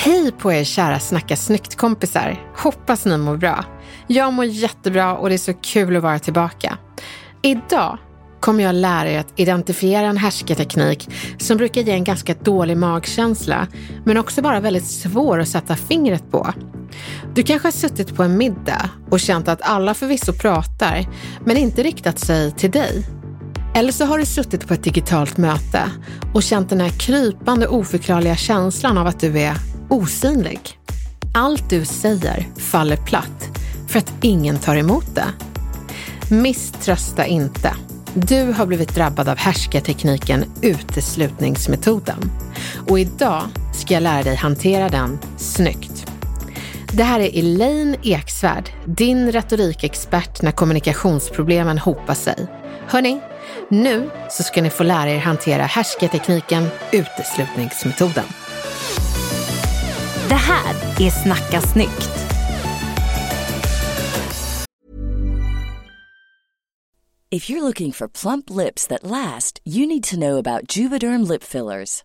Hej på er kära Snacka snyggt-kompisar. Hoppas ni mår bra. Jag mår jättebra och det är så kul att vara tillbaka. Idag kommer jag lära er att identifiera en härskarteknik som brukar ge en ganska dålig magkänsla, men också vara väldigt svår att sätta fingret på. Du kanske har suttit på en middag och känt att alla förvisso pratar, men inte riktat sig till dig. Eller så har du suttit på ett digitalt möte och känt den här krypande oförklarliga känslan av att du är osynlig. Allt du säger faller platt för att ingen tar emot det. Misströsta inte. Du har blivit drabbad av härskartekniken uteslutningsmetoden. Och idag ska jag lära dig hantera den snyggt. Det här är Elaine Eksvärd, din retorikexpert när kommunikationsproblemen hopar sig. Hörni, nu så ska ni få lära er hantera härskartekniken uteslutningsmetoden. Är Snacka snyggt. If you're looking for plump lips that last, you need to know about Juvederm lip fillers.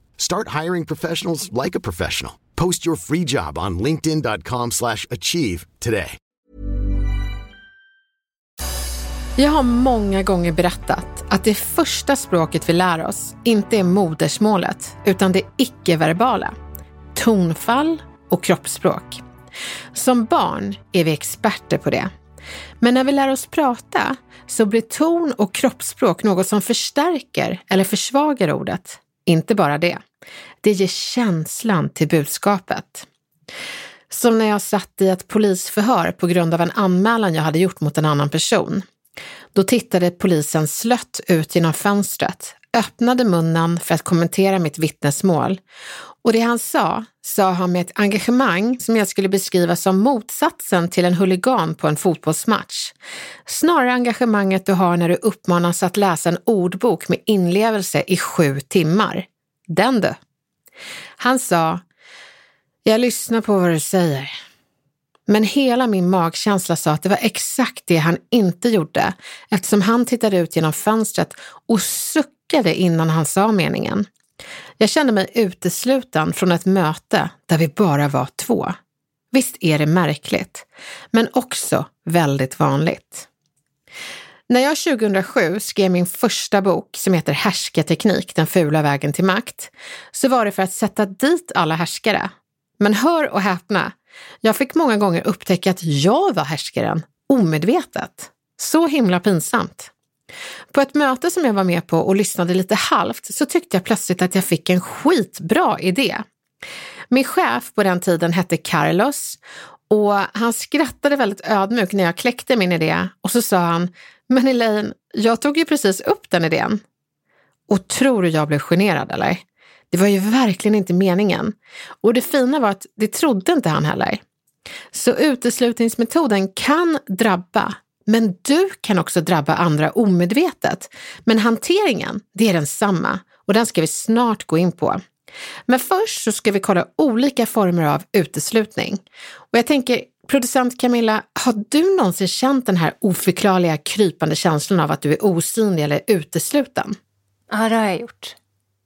Start hiring professionals like a professional. Post your free job on linkedin.com slash achieve today. Jag har många gånger berättat att det första språket vi lär oss inte är modersmålet, utan det icke-verbala. Tonfall och kroppsspråk. Som barn är vi experter på det. Men när vi lär oss prata så blir ton och kroppsspråk något som förstärker eller försvagar ordet. Inte bara det. Det ger känslan till budskapet. Som när jag satt i ett polisförhör på grund av en anmälan jag hade gjort mot en annan person. Då tittade polisen slött ut genom fönstret, öppnade munnen för att kommentera mitt vittnesmål och det han sa, sa han med ett engagemang som jag skulle beskriva som motsatsen till en huligan på en fotbollsmatch. Snarare engagemanget du har när du uppmanas att läsa en ordbok med inlevelse i sju timmar. Den du. Han sa, jag lyssnar på vad du säger. Men hela min magkänsla sa att det var exakt det han inte gjorde eftersom han tittade ut genom fönstret och suckade innan han sa meningen. Jag kände mig utesluten från ett möte där vi bara var två. Visst är det märkligt, men också väldigt vanligt. När jag 2007 skrev min första bok som heter Härskarteknik, den fula vägen till makt, så var det för att sätta dit alla härskare. Men hör och häpna, jag fick många gånger upptäcka att jag var härskaren, omedvetet. Så himla pinsamt. På ett möte som jag var med på och lyssnade lite halvt så tyckte jag plötsligt att jag fick en skitbra idé. Min chef på den tiden hette Carlos och han skrattade väldigt ödmjukt när jag kläckte min idé och så sa han, men Elaine, jag tog ju precis upp den idén. Och tror du jag blev generad eller? Det var ju verkligen inte meningen. Och det fina var att det trodde inte han heller. Så uteslutningsmetoden kan drabba, men du kan också drabba andra omedvetet. Men hanteringen, det är densamma och den ska vi snart gå in på. Men först så ska vi kolla olika former av uteslutning. Och jag tänker, producent Camilla, har du någonsin känt den här oförklarliga krypande känslan av att du är osynlig eller utesluten? Ja, det har jag gjort.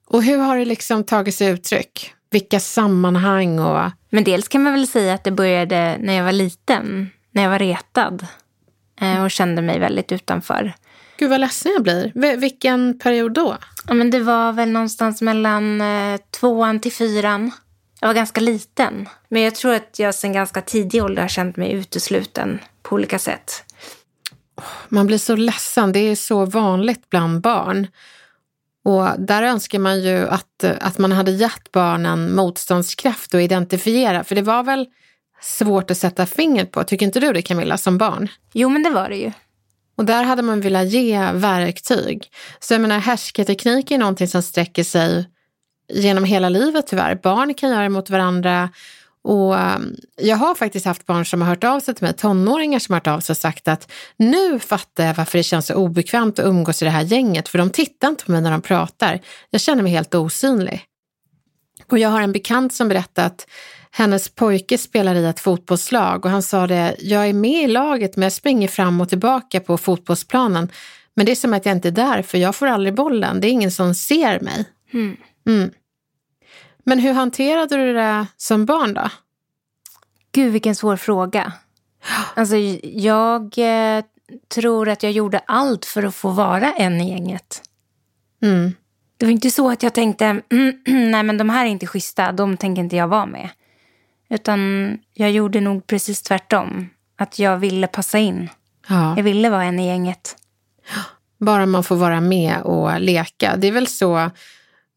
Och hur har det liksom tagit sig uttryck? Vilka sammanhang och... Men dels kan man väl säga att det började när jag var liten, när jag var retad eh, och kände mig väldigt utanför. Gud vad ledsen jag blir. vilken period då? Ja, men det var väl någonstans mellan eh, tvåan till fyran. Jag var ganska liten. Men jag tror att jag sedan ganska tidig ålder har känt mig utesluten på olika sätt. Man blir så ledsen. Det är så vanligt bland barn. Och där önskar man ju att, att man hade gett barnen motståndskraft och identifiera. För det var väl svårt att sätta fingret på, tycker inte du det Camilla, som barn? Jo, men det var det ju. Och där hade man velat ge verktyg. Så jag menar, härskarteknik är någonting som sträcker sig genom hela livet tyvärr. Barn kan göra det mot varandra. Och um, jag har faktiskt haft barn som har hört av sig till mig, tonåringar som har hört av sig och sagt att nu fattar jag varför det känns så obekvämt att umgås i det här gänget, för de tittar inte på mig när de pratar. Jag känner mig helt osynlig. Och jag har en bekant som berättat att hennes pojke spelar i ett fotbollslag och han sa det, jag är med i laget men jag springer fram och tillbaka på fotbollsplanen. Men det är som att jag inte är där för jag får aldrig bollen, det är ingen som ser mig. Mm. Mm. Men hur hanterade du det som barn då? Gud vilken svår fråga. Alltså jag eh, tror att jag gjorde allt för att få vara en i gänget. Mm. Det var inte så att jag tänkte, mm, nej men de här är inte schyssta, de tänker inte jag vara med. Utan jag gjorde nog precis tvärtom. Att jag ville passa in. Ja. Jag ville vara en i gänget. Bara man får vara med och leka. Det är väl så,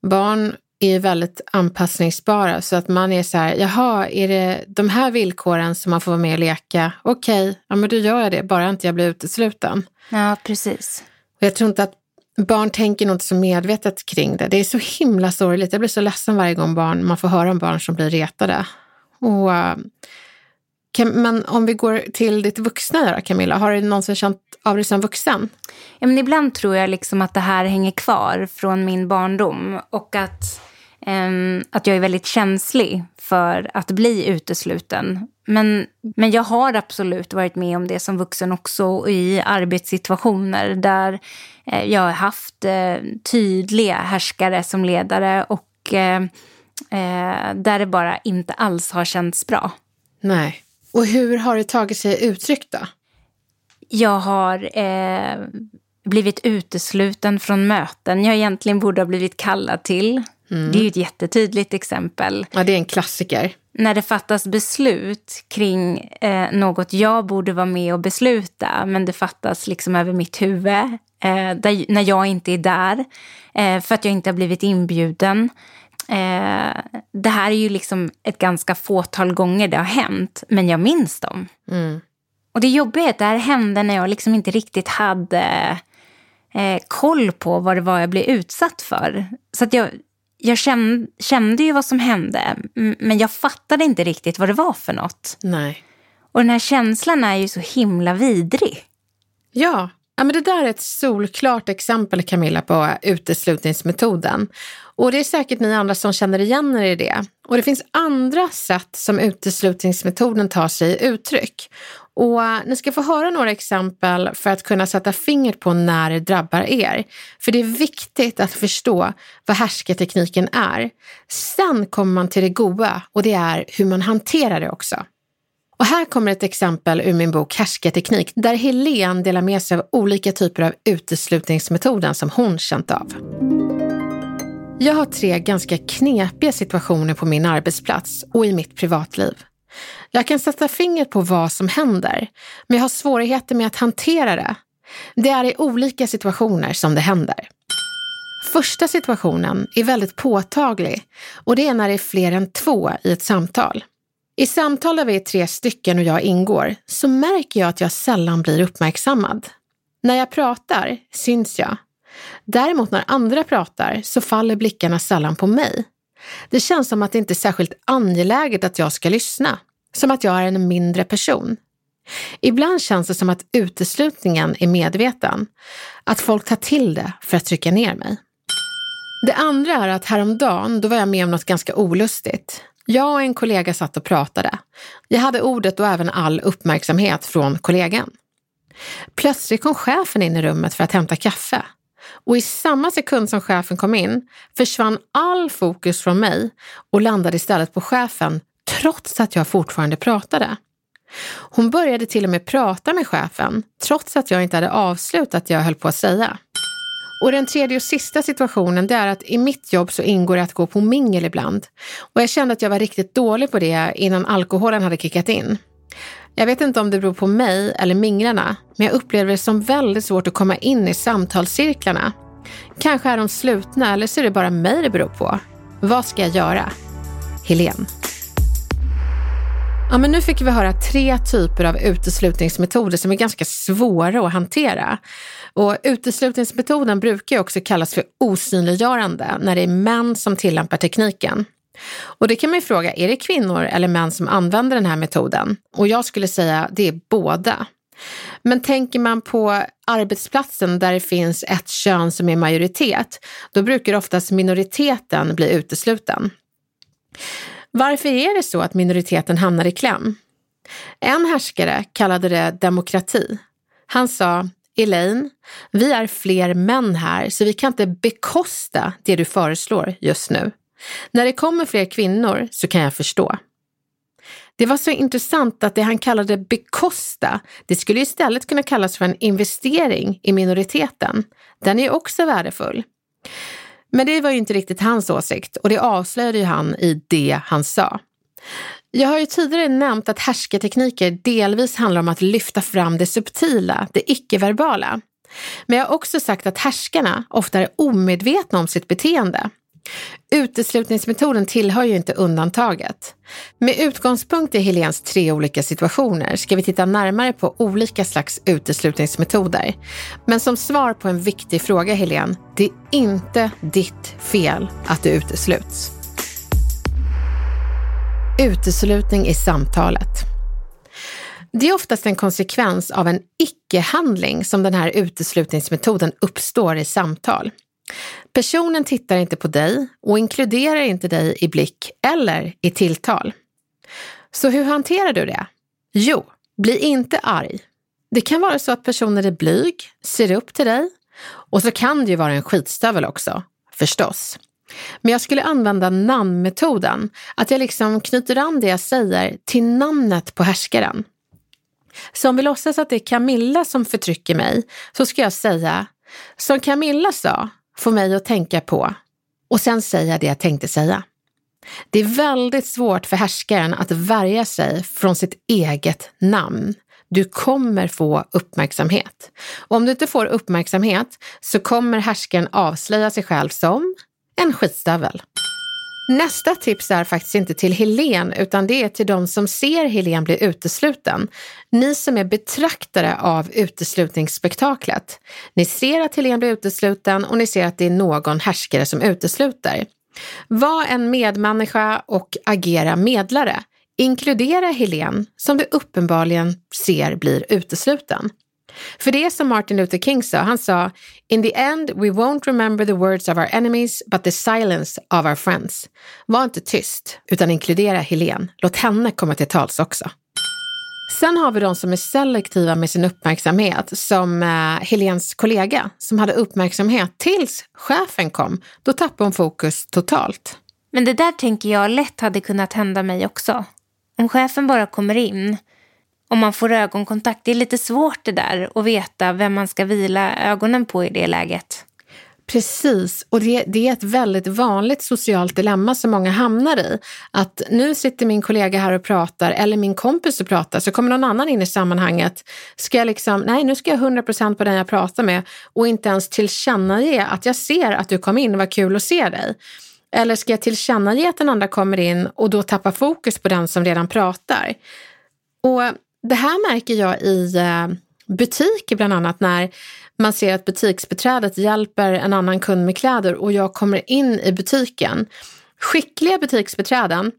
barn är väldigt anpassningsbara så att man är så här, jaha, är det de här villkoren som man får vara med och leka? Okej, okay, ja men då gör jag det, bara inte jag blir utesluten. Ja, precis. Och jag tror inte att barn tänker nog inte så medvetet kring det. Det är så himla sorgligt. Jag blir så ledsen varje gång barn, man får höra om barn som blir retade. Och, men om vi går till ditt vuxna då, Camilla, har du någonsin känt av dig som vuxen? Ja, men ibland tror jag liksom att det här hänger kvar från min barndom och att, um, att jag är väldigt känslig för att bli utesluten. Men, men jag har absolut varit med om det som vuxen också i arbetssituationer där eh, jag har haft eh, tydliga härskare som ledare och eh, eh, där det bara inte alls har känts bra. Nej. Och hur har det tagit sig uttryck då? Jag har eh, blivit utesluten från möten jag egentligen borde ha blivit kallad till. Mm. Det är ju ett jättetydligt exempel. Ja, det är en klassiker. När det fattas beslut kring eh, något jag borde vara med och besluta, men det fattas liksom över mitt huvud, eh, där, när jag inte är där, eh, för att jag inte har blivit inbjuden. Eh, det här är ju liksom ett ganska fåtal gånger det har hänt, men jag minns dem. Mm. Och det jobbiga är att det här hände när jag liksom inte riktigt hade eh, koll på vad det var jag blev utsatt för. Så att jag, jag kände, kände ju vad som hände, men jag fattade inte riktigt vad det var för något. Nej. Och den här känslan är ju så himla vidrig. Ja, Ja, men det där är ett solklart exempel Camilla på uteslutningsmetoden. Och det är säkert ni andra som känner igen er i det. Och det finns andra sätt som uteslutningsmetoden tar sig i uttryck. Och ni ska få höra några exempel för att kunna sätta fingret på när det drabbar er. För det är viktigt att förstå vad härskartekniken är. Sen kommer man till det goda och det är hur man hanterar det också. Och här kommer ett exempel ur min bok Härskarteknik där Helene delar med sig av olika typer av uteslutningsmetoden som hon känt av. Jag har tre ganska knepiga situationer på min arbetsplats och i mitt privatliv. Jag kan sätta fingret på vad som händer, men jag har svårigheter med att hantera det. Det är i olika situationer som det händer. Första situationen är väldigt påtaglig och det är när det är fler än två i ett samtal. I samtal där vi är tre stycken och jag ingår så märker jag att jag sällan blir uppmärksammad. När jag pratar syns jag. Däremot när andra pratar så faller blickarna sällan på mig. Det känns som att det inte är särskilt angeläget att jag ska lyssna. Som att jag är en mindre person. Ibland känns det som att uteslutningen är medveten. Att folk tar till det för att trycka ner mig. Det andra är att häromdagen, då var jag med om något ganska olustigt. Jag och en kollega satt och pratade. Jag hade ordet och även all uppmärksamhet från kollegan. Plötsligt kom chefen in i rummet för att hämta kaffe. Och i samma sekund som chefen kom in försvann all fokus från mig och landade istället på chefen trots att jag fortfarande pratade. Hon började till och med prata med chefen trots att jag inte hade avslutat det jag höll på att säga. Och den tredje och sista situationen det är att i mitt jobb så ingår det att gå på mingel ibland. Och jag kände att jag var riktigt dålig på det innan alkoholen hade kickat in. Jag vet inte om det beror på mig eller minglarna, men jag upplever det som väldigt svårt att komma in i samtalscirklarna. Kanske är de slutna eller så är det bara mig det beror på. Vad ska jag göra? Helene. Ja, men nu fick vi höra tre typer av uteslutningsmetoder som är ganska svåra att hantera. Och uteslutningsmetoden brukar också kallas för osynliggörande när det är män som tillämpar tekniken. Och det kan man ju fråga, är det kvinnor eller män som använder den här metoden? Och jag skulle säga det är båda. Men tänker man på arbetsplatsen där det finns ett kön som är majoritet, då brukar oftast minoriteten bli utesluten. Varför är det så att minoriteten hamnar i kläm? En härskare kallade det demokrati. Han sa, Elaine, vi är fler män här så vi kan inte bekosta det du föreslår just nu. När det kommer fler kvinnor så kan jag förstå. Det var så intressant att det han kallade bekosta, det skulle istället kunna kallas för en investering i minoriteten. Den är också värdefull. Men det var ju inte riktigt hans åsikt och det avslöjade ju han i det han sa. Jag har ju tidigare nämnt att härskartekniker delvis handlar om att lyfta fram det subtila, det icke-verbala. Men jag har också sagt att härskarna ofta är omedvetna om sitt beteende. Uteslutningsmetoden tillhör ju inte undantaget. Med utgångspunkt i Helens tre olika situationer ska vi titta närmare på olika slags uteslutningsmetoder. Men som svar på en viktig fråga Helen, det är inte ditt fel att du utesluts. Uteslutning i samtalet. Det är oftast en konsekvens av en icke-handling som den här uteslutningsmetoden uppstår i samtal. Personen tittar inte på dig och inkluderar inte dig i blick eller i tilltal. Så hur hanterar du det? Jo, bli inte arg. Det kan vara så att personen är blyg, ser upp till dig och så kan det ju vara en skitstövel också, förstås. Men jag skulle använda namnmetoden, att jag liksom knyter an det jag säger till namnet på härskaren. Så om vi låtsas att det är Camilla som förtrycker mig så ska jag säga, som Camilla sa, får mig att tänka på och sen säga det jag tänkte säga. Det är väldigt svårt för härskaren att värja sig från sitt eget namn. Du kommer få uppmärksamhet. Och om du inte får uppmärksamhet så kommer härskaren avslöja sig själv som en skitstövel. Nästa tips är faktiskt inte till Helen utan det är till de som ser Helen bli utesluten. Ni som är betraktare av uteslutningsspektaklet. Ni ser att Helen blir utesluten och ni ser att det är någon härskare som utesluter. Var en medmänniska och agera medlare. Inkludera Helen som du uppenbarligen ser blir utesluten. För det är som Martin Luther King sa, han sa “In the end we won't remember the words of our enemies but the silence of our friends”. Var inte tyst, utan inkludera Helen. Låt henne komma till tals också. Sen har vi de som är selektiva med sin uppmärksamhet, som eh, Helens kollega som hade uppmärksamhet tills chefen kom. Då tappade hon fokus totalt. Men det där tänker jag lätt hade kunnat hända mig också. Om chefen bara kommer in, om man får ögonkontakt, det är lite svårt det där att veta vem man ska vila ögonen på i det läget. Precis, och det, det, är ett väldigt vanligt socialt dilemma som många hamnar i. Att nu sitter min kollega här och pratar, eller min kompis och pratar, så kommer någon annan in i sammanhanget. Ska jag liksom, nej nu ska jag 100% på den jag pratar med och inte ens tillkännage att jag ser att du kom in, vad kul att se dig. Eller ska jag tillkännage att den andra kommer in och då tappa fokus på den som redan pratar? Och det här märker jag i eh, butiker bland annat när man ser att butiksbeträdet hjälper en annan kund med kläder och jag kommer in i butiken. Skickliga butiksbeträden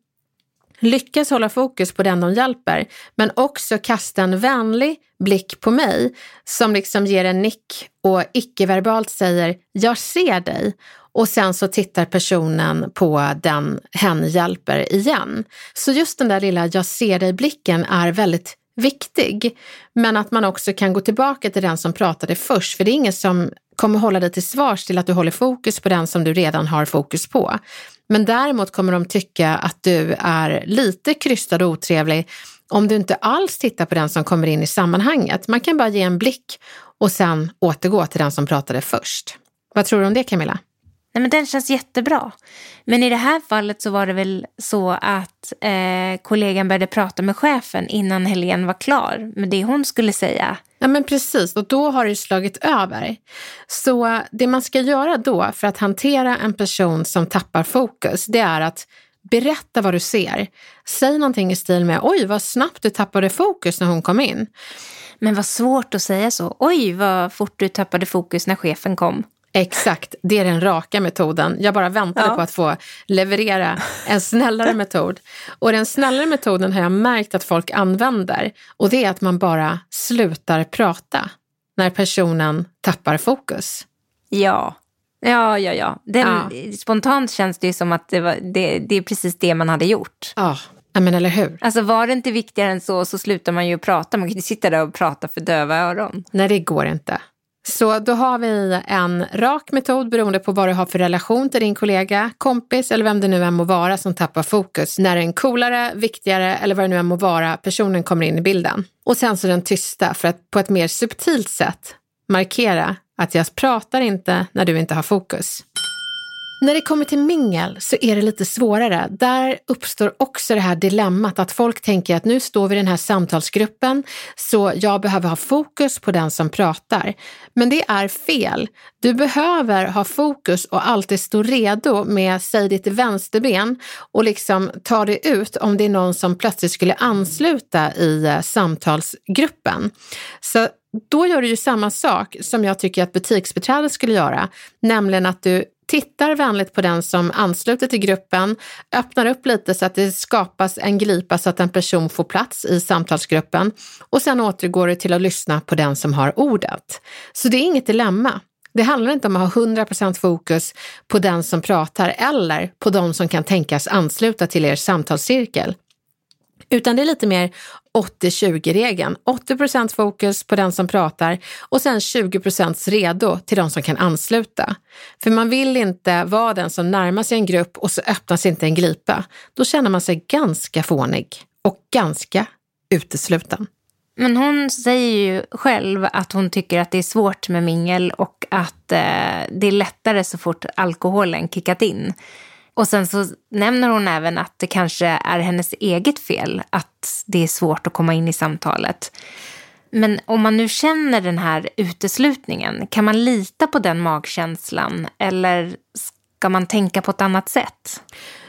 lyckas hålla fokus på den de hjälper, men också kasta en vänlig blick på mig som liksom ger en nick och icke-verbalt säger “jag ser dig” och sen så tittar personen på den hen hjälper igen. Så just den där lilla “jag ser dig”-blicken är väldigt viktig. Men att man också kan gå tillbaka till den som pratade först, för det är ingen som kommer hålla dig till svars till att du håller fokus på den som du redan har fokus på. Men däremot kommer de tycka att du är lite krystad och otrevlig om du inte alls tittar på den som kommer in i sammanhanget. Man kan bara ge en blick och sen återgå till den som pratade först. Vad tror du om det Camilla? Nej, men den känns jättebra. Men i det här fallet så var det väl så att eh, kollegan började prata med chefen innan Helene var klar med det hon skulle säga. Ja men precis, och då har det slagit över. Så det man ska göra då för att hantera en person som tappar fokus, det är att berätta vad du ser. Säg någonting i stil med oj vad snabbt du tappade fokus när hon kom in. Men vad svårt att säga så. Oj vad fort du tappade fokus när chefen kom. Exakt, det är den raka metoden. Jag bara väntade ja. på att få leverera en snällare metod. Och den snällare metoden har jag märkt att folk använder och det är att man bara slutar prata när personen tappar fokus. Ja, ja, ja. ja. Den, ja. Spontant känns det ju som att det, var, det, det är precis det man hade gjort. Ja. men eller hur? Alltså var det inte viktigare än så så slutar man ju prata. Man kan inte sitta där och prata för döva öron. Nej, det går inte. Så då har vi en rak metod beroende på vad du har för relation till din kollega, kompis eller vem det nu än må vara som tappar fokus när en coolare, viktigare eller vad det nu än må vara personen kommer in i bilden. Och sen så den tysta för att på ett mer subtilt sätt markera att jag pratar inte när du inte har fokus. När det kommer till mingel så är det lite svårare. Där uppstår också det här dilemmat att folk tänker att nu står vi i den här samtalsgruppen så jag behöver ha fokus på den som pratar. Men det är fel. Du behöver ha fokus och alltid stå redo med, säg ditt vänsterben och liksom ta det ut om det är någon som plötsligt skulle ansluta i eh, samtalsgruppen. Så då gör du ju samma sak som jag tycker att butiksbiträdet skulle göra, nämligen att du tittar vänligt på den som ansluter till gruppen, öppnar upp lite så att det skapas en glipa så att en person får plats i samtalsgruppen och sen återgår du till att lyssna på den som har ordet. Så det är inget dilemma. Det handlar inte om att ha 100% fokus på den som pratar eller på de som kan tänkas ansluta till er samtalscirkel. Utan det är lite mer 80-20-regeln. 80 procent fokus på den som pratar och sen 20 procents redo till de som kan ansluta. För man vill inte vara den som närmar sig en grupp och så öppnas inte en glipa. Då känner man sig ganska fånig och ganska utesluten. Men hon säger ju själv att hon tycker att det är svårt med mingel och att eh, det är lättare så fort alkoholen kickat in. Och sen så nämner hon även att det kanske är hennes eget fel att det är svårt att komma in i samtalet. Men om man nu känner den här uteslutningen, kan man lita på den magkänslan eller ska man tänka på ett annat sätt?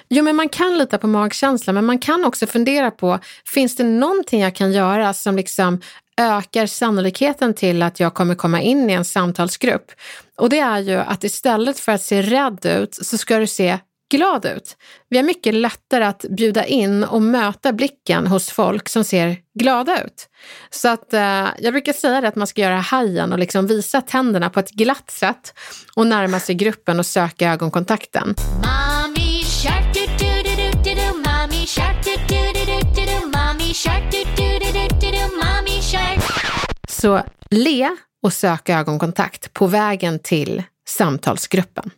Jo, men man kan lita på magkänslan, men man kan också fundera på, finns det någonting jag kan göra som liksom ökar sannolikheten till att jag kommer komma in i en samtalsgrupp? Och det är ju att istället för att se rädd ut så ska du se glad ut. Vi har mycket lättare att bjuda in och möta blicken hos folk som ser glada ut. Så att eh, jag brukar säga det att man ska göra hajen och liksom visa tänderna på ett glatt sätt och närma sig gruppen och söka ögonkontakten. Mommy shark, do, do, do, do, do, mommy shark, do, do, do, do, do, mommy shark, do, do, do, do, do, Så le och sök ögonkontakt på vägen till samtalsgruppen.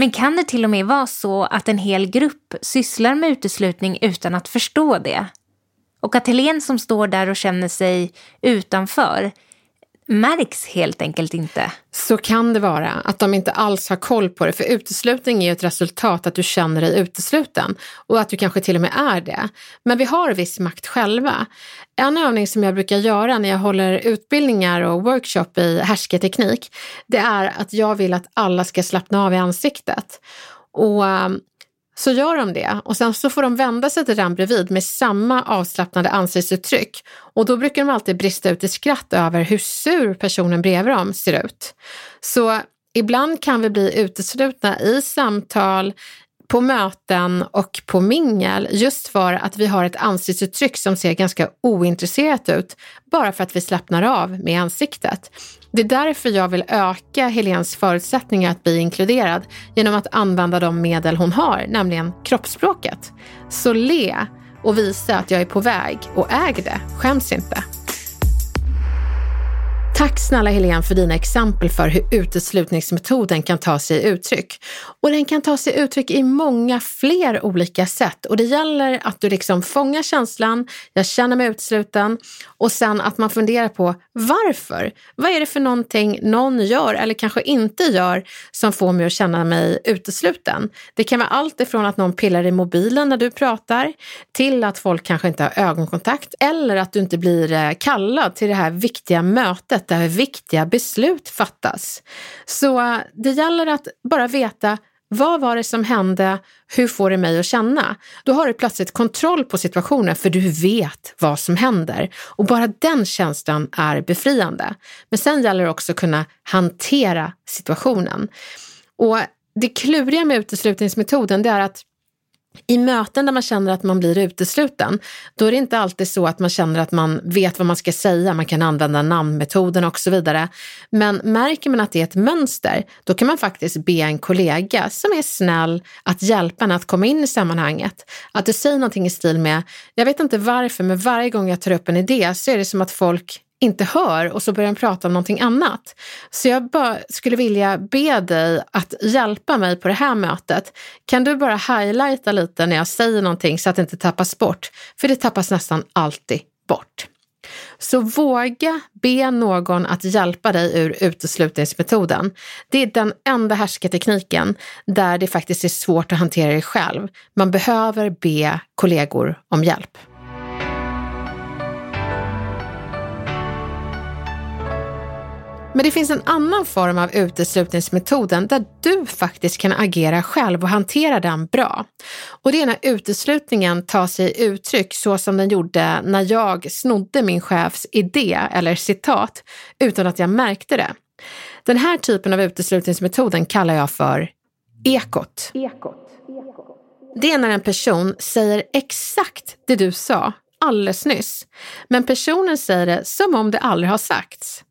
Men kan det till och med vara så att en hel grupp sysslar med uteslutning utan att förstå det? Och att Helene som står där och känner sig utanför märks helt enkelt inte. Så kan det vara, att de inte alls har koll på det. För uteslutning är ju ett resultat att du känner dig utesluten och att du kanske till och med är det. Men vi har viss makt själva. En övning som jag brukar göra när jag håller utbildningar och workshop i härsketeknik, det är att jag vill att alla ska slappna av i ansiktet. Och så gör de det och sen så får de vända sig till den bredvid med samma avslappnade ansiktsuttryck. Och då brukar de alltid brista ut i skratt över hur sur personen bredvid dem ser ut. Så ibland kan vi bli uteslutna i samtal, på möten och på mingel just för att vi har ett ansiktsuttryck som ser ganska ointresserat ut bara för att vi slappnar av med ansiktet. Det är därför jag vill öka Helens förutsättningar att bli inkluderad genom att använda de medel hon har, nämligen kroppsspråket. Så le och visa att jag är på väg och äg det, skäms inte. Tack snälla Helene för dina exempel för hur uteslutningsmetoden kan ta sig uttryck. Och den kan ta sig uttryck i många fler olika sätt och det gäller att du liksom fångar känslan, jag känner mig utesluten och sen att man funderar på varför? Vad är det för någonting någon gör eller kanske inte gör som får mig att känna mig utesluten? Det kan vara allt ifrån att någon pillar i mobilen när du pratar till att folk kanske inte har ögonkontakt eller att du inte blir eh, kallad till det här viktiga mötet där viktiga beslut fattas. Så eh, det gäller att bara veta vad var det som hände? Hur får det mig att känna? Då har du plötsligt kontroll på situationen för du vet vad som händer och bara den känslan är befriande. Men sen gäller det också att kunna hantera situationen. Och det kluriga med uteslutningsmetoden det är att i möten där man känner att man blir utesluten, då är det inte alltid så att man känner att man vet vad man ska säga, man kan använda namnmetoden och så vidare. Men märker man att det är ett mönster, då kan man faktiskt be en kollega som är snäll att hjälpa en att komma in i sammanhanget. Att du säger någonting i stil med, jag vet inte varför, men varje gång jag tar upp en idé så är det som att folk inte hör och så börjar de prata om någonting annat. Så jag bara skulle vilja be dig att hjälpa mig på det här mötet. Kan du bara highlighta lite när jag säger någonting så att det inte tappas bort? För det tappas nästan alltid bort. Så våga be någon att hjälpa dig ur uteslutningsmetoden. Det är den enda härskartekniken där det faktiskt är svårt att hantera det själv. Man behöver be kollegor om hjälp. Men det finns en annan form av uteslutningsmetoden där du faktiskt kan agera själv och hantera den bra. Och det är när uteslutningen tar sig uttryck så som den gjorde när jag snodde min chefs idé eller citat utan att jag märkte det. Den här typen av uteslutningsmetoden kallar jag för ekot. ekot. Det är när en person säger exakt det du sa alldeles nyss, men personen säger det som om det aldrig har sagts.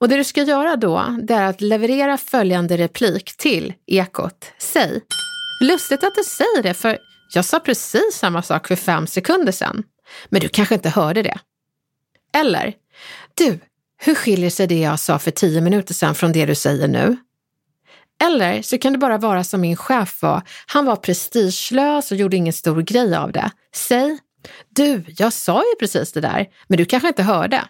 Och det du ska göra då, det är att leverera följande replik till ekot. Säg, lustigt att du säger det för jag sa precis samma sak för fem sekunder sedan. Men du kanske inte hörde det. Eller, du, hur skiljer sig det jag sa för tio minuter sedan från det du säger nu? Eller så kan det bara vara som min chef var. Han var prestigelös och gjorde ingen stor grej av det. Säg, du, jag sa ju precis det där, men du kanske inte hörde.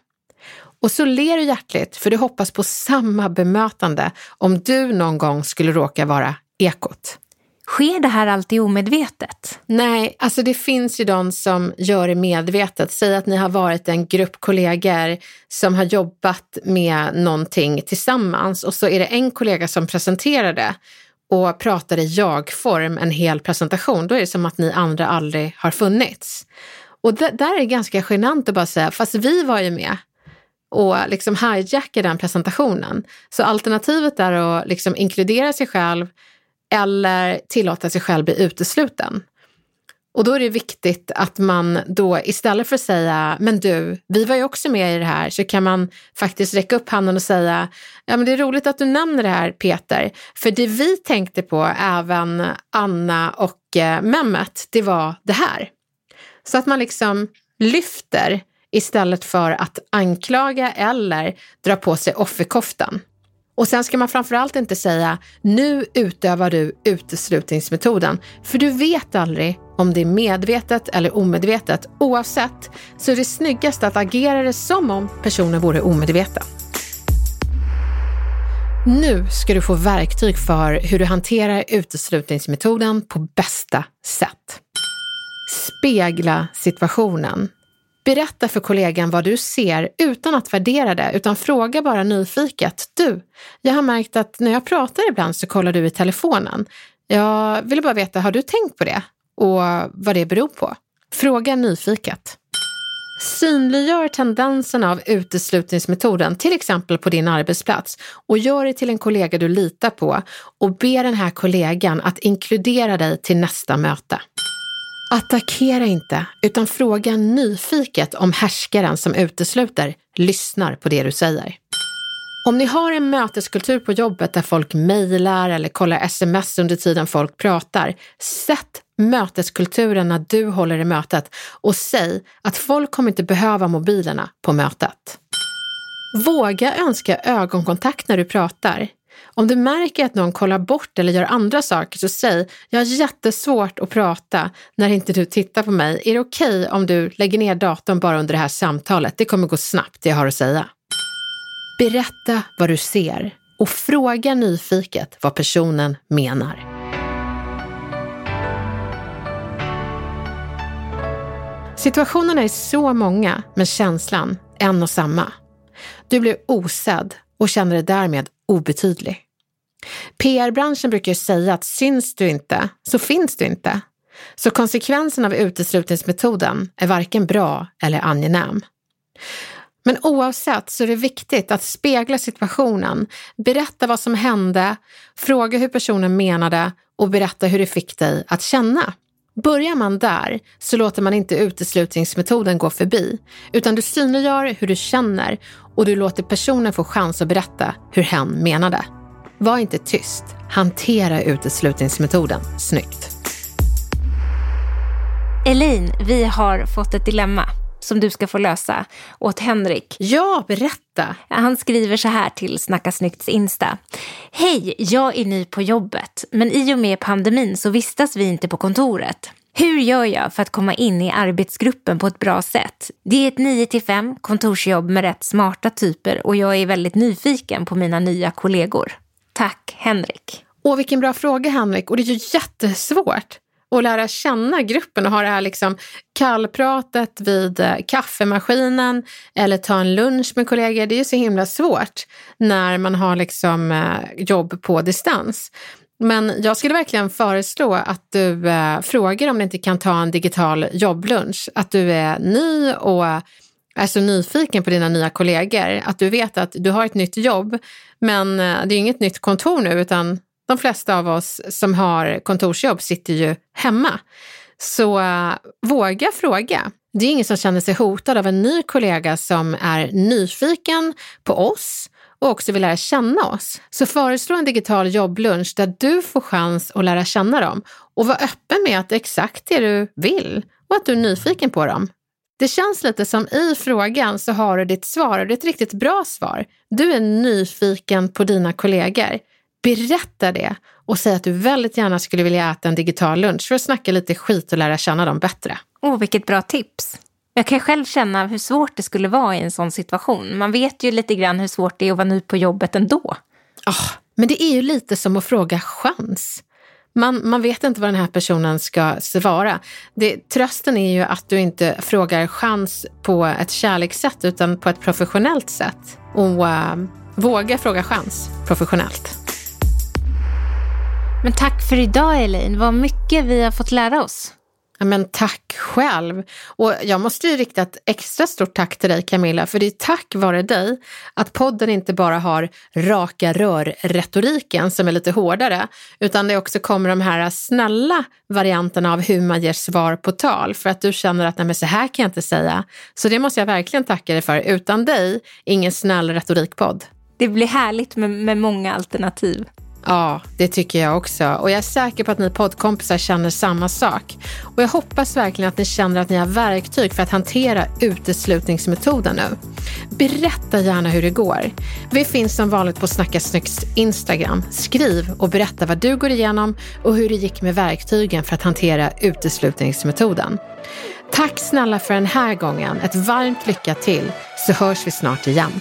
Och så ler du hjärtligt för du hoppas på samma bemötande om du någon gång skulle råka vara ekot. Sker det här alltid omedvetet? Nej, alltså det finns ju de som gör det medvetet. Säg att ni har varit en grupp kollegor som har jobbat med någonting tillsammans och så är det en kollega som presenterar det och pratar i jag-form en hel presentation. Då är det som att ni andra aldrig har funnits. Och det, där är det ganska genant att bara säga, fast vi var ju med och liksom hijacka den presentationen. Så alternativet är att liksom inkludera sig själv eller tillåta sig själv bli utesluten. Och då är det viktigt att man då istället för att säga, men du, vi var ju också med i det här, så kan man faktiskt räcka upp handen och säga, ja men det är roligt att du nämner det här Peter, för det vi tänkte på, även Anna och eh, Mehmet, det var det här. Så att man liksom lyfter istället för att anklaga eller dra på sig offerkoftan. Och sen ska man framförallt inte säga nu utövar du uteslutningsmetoden, för du vet aldrig om det är medvetet eller omedvetet. Oavsett så är det snyggast att agera det som om personen vore omedveten. Nu ska du få verktyg för hur du hanterar uteslutningsmetoden på bästa sätt. Spegla situationen. Berätta för kollegan vad du ser utan att värdera det, utan fråga bara nyfiket. Du, jag har märkt att när jag pratar ibland så kollar du i telefonen. Jag ville bara veta, har du tänkt på det? Och vad det beror på? Fråga nyfiket. Synliggör tendenserna av uteslutningsmetoden, till exempel på din arbetsplats och gör det till en kollega du litar på och be den här kollegan att inkludera dig till nästa möte. Attackera inte, utan fråga nyfiket om härskaren som utesluter lyssnar på det du säger. Om ni har en möteskultur på jobbet där folk mejlar eller kollar sms under tiden folk pratar, sätt möteskulturen när du håller i mötet och säg att folk kommer inte behöva mobilerna på mötet. Våga önska ögonkontakt när du pratar. Om du märker att någon kollar bort eller gör andra saker så säg, jag har jättesvårt att prata när inte du tittar på mig. Är det okej okay om du lägger ner datorn bara under det här samtalet? Det kommer gå snabbt, det jag har att säga. Berätta vad du ser och fråga nyfiket vad personen menar. Situationerna är så många, men känslan en och samma. Du blir osedd och känner dig därmed obetydlig. PR-branschen brukar ju säga att syns du inte så finns du inte. Så konsekvensen av uteslutningsmetoden är varken bra eller angenäm. Men oavsett så är det viktigt att spegla situationen, berätta vad som hände, fråga hur personen menade och berätta hur det fick dig att känna. Börjar man där så låter man inte uteslutningsmetoden gå förbi, utan du synliggör hur du känner och du låter personen få chans att berätta hur hen menade. Var inte tyst, hantera uteslutningsmetoden snyggt. Elaine, vi har fått ett dilemma som du ska få lösa åt Henrik. Ja, berätta! Han skriver så här till Snacka Snyggts Insta. Hej, jag är ny på jobbet, men i och med pandemin så vistas vi inte på kontoret. Hur gör jag för att komma in i arbetsgruppen på ett bra sätt? Det är ett 9 5 kontorsjobb med rätt smarta typer och jag är väldigt nyfiken på mina nya kollegor. Tack, Henrik. Åh, vilken bra fråga, Henrik. Och det är ju jättesvårt att lära känna gruppen och ha det här liksom kallpratet vid eh, kaffemaskinen eller ta en lunch med kollegor. Det är ju så himla svårt när man har liksom eh, jobb på distans. Men jag skulle verkligen föreslå att du eh, frågar om du inte kan ta en digital jobblunch. Att du är ny och är så nyfiken på dina nya kollegor. Att du vet att du har ett nytt jobb, men eh, det är inget nytt kontor nu utan de flesta av oss som har kontorsjobb sitter ju hemma. Så uh, våga fråga. Det är ingen som känner sig hotad av en ny kollega som är nyfiken på oss och också vill lära känna oss. Så föreslå en digital jobblunch där du får chans att lära känna dem och var öppen med att det är exakt det du vill och att du är nyfiken på dem. Det känns lite som i frågan så har du ditt svar och det är ett riktigt bra svar. Du är nyfiken på dina kollegor. Berätta det och säg att du väldigt gärna skulle vilja äta en digital lunch för att snacka lite skit och lära känna dem bättre. Åh, oh, vilket bra tips! Jag kan själv känna hur svårt det skulle vara i en sån situation. Man vet ju lite grann hur svårt det är att vara ny på jobbet ändå. Oh, men det är ju lite som att fråga chans. Man, man vet inte vad den här personen ska svara. Det, trösten är ju att du inte frågar chans på ett kärlekssätt utan på ett professionellt sätt. Och uh, våga fråga chans professionellt. Men tack för idag Elaine, vad mycket vi har fått lära oss. Men tack själv! Och jag måste ju rikta ett extra stort tack till dig Camilla, för det är tack vare dig att podden inte bara har raka rör-retoriken som är lite hårdare, utan det också kommer de här snälla varianterna av hur man ger svar på tal, för att du känner att nej men så här kan jag inte säga. Så det måste jag verkligen tacka dig för. Utan dig, ingen snäll retorikpodd. Det blir härligt med, med många alternativ. Ja, det tycker jag också. Och jag är säker på att ni poddkompisar känner samma sak. Och jag hoppas verkligen att ni känner att ni har verktyg för att hantera uteslutningsmetoden nu. Berätta gärna hur det går. Vi finns som vanligt på Snacka Snyggs Instagram. Skriv och berätta vad du går igenom och hur det gick med verktygen för att hantera uteslutningsmetoden. Tack snälla för den här gången. Ett varmt lycka till så hörs vi snart igen.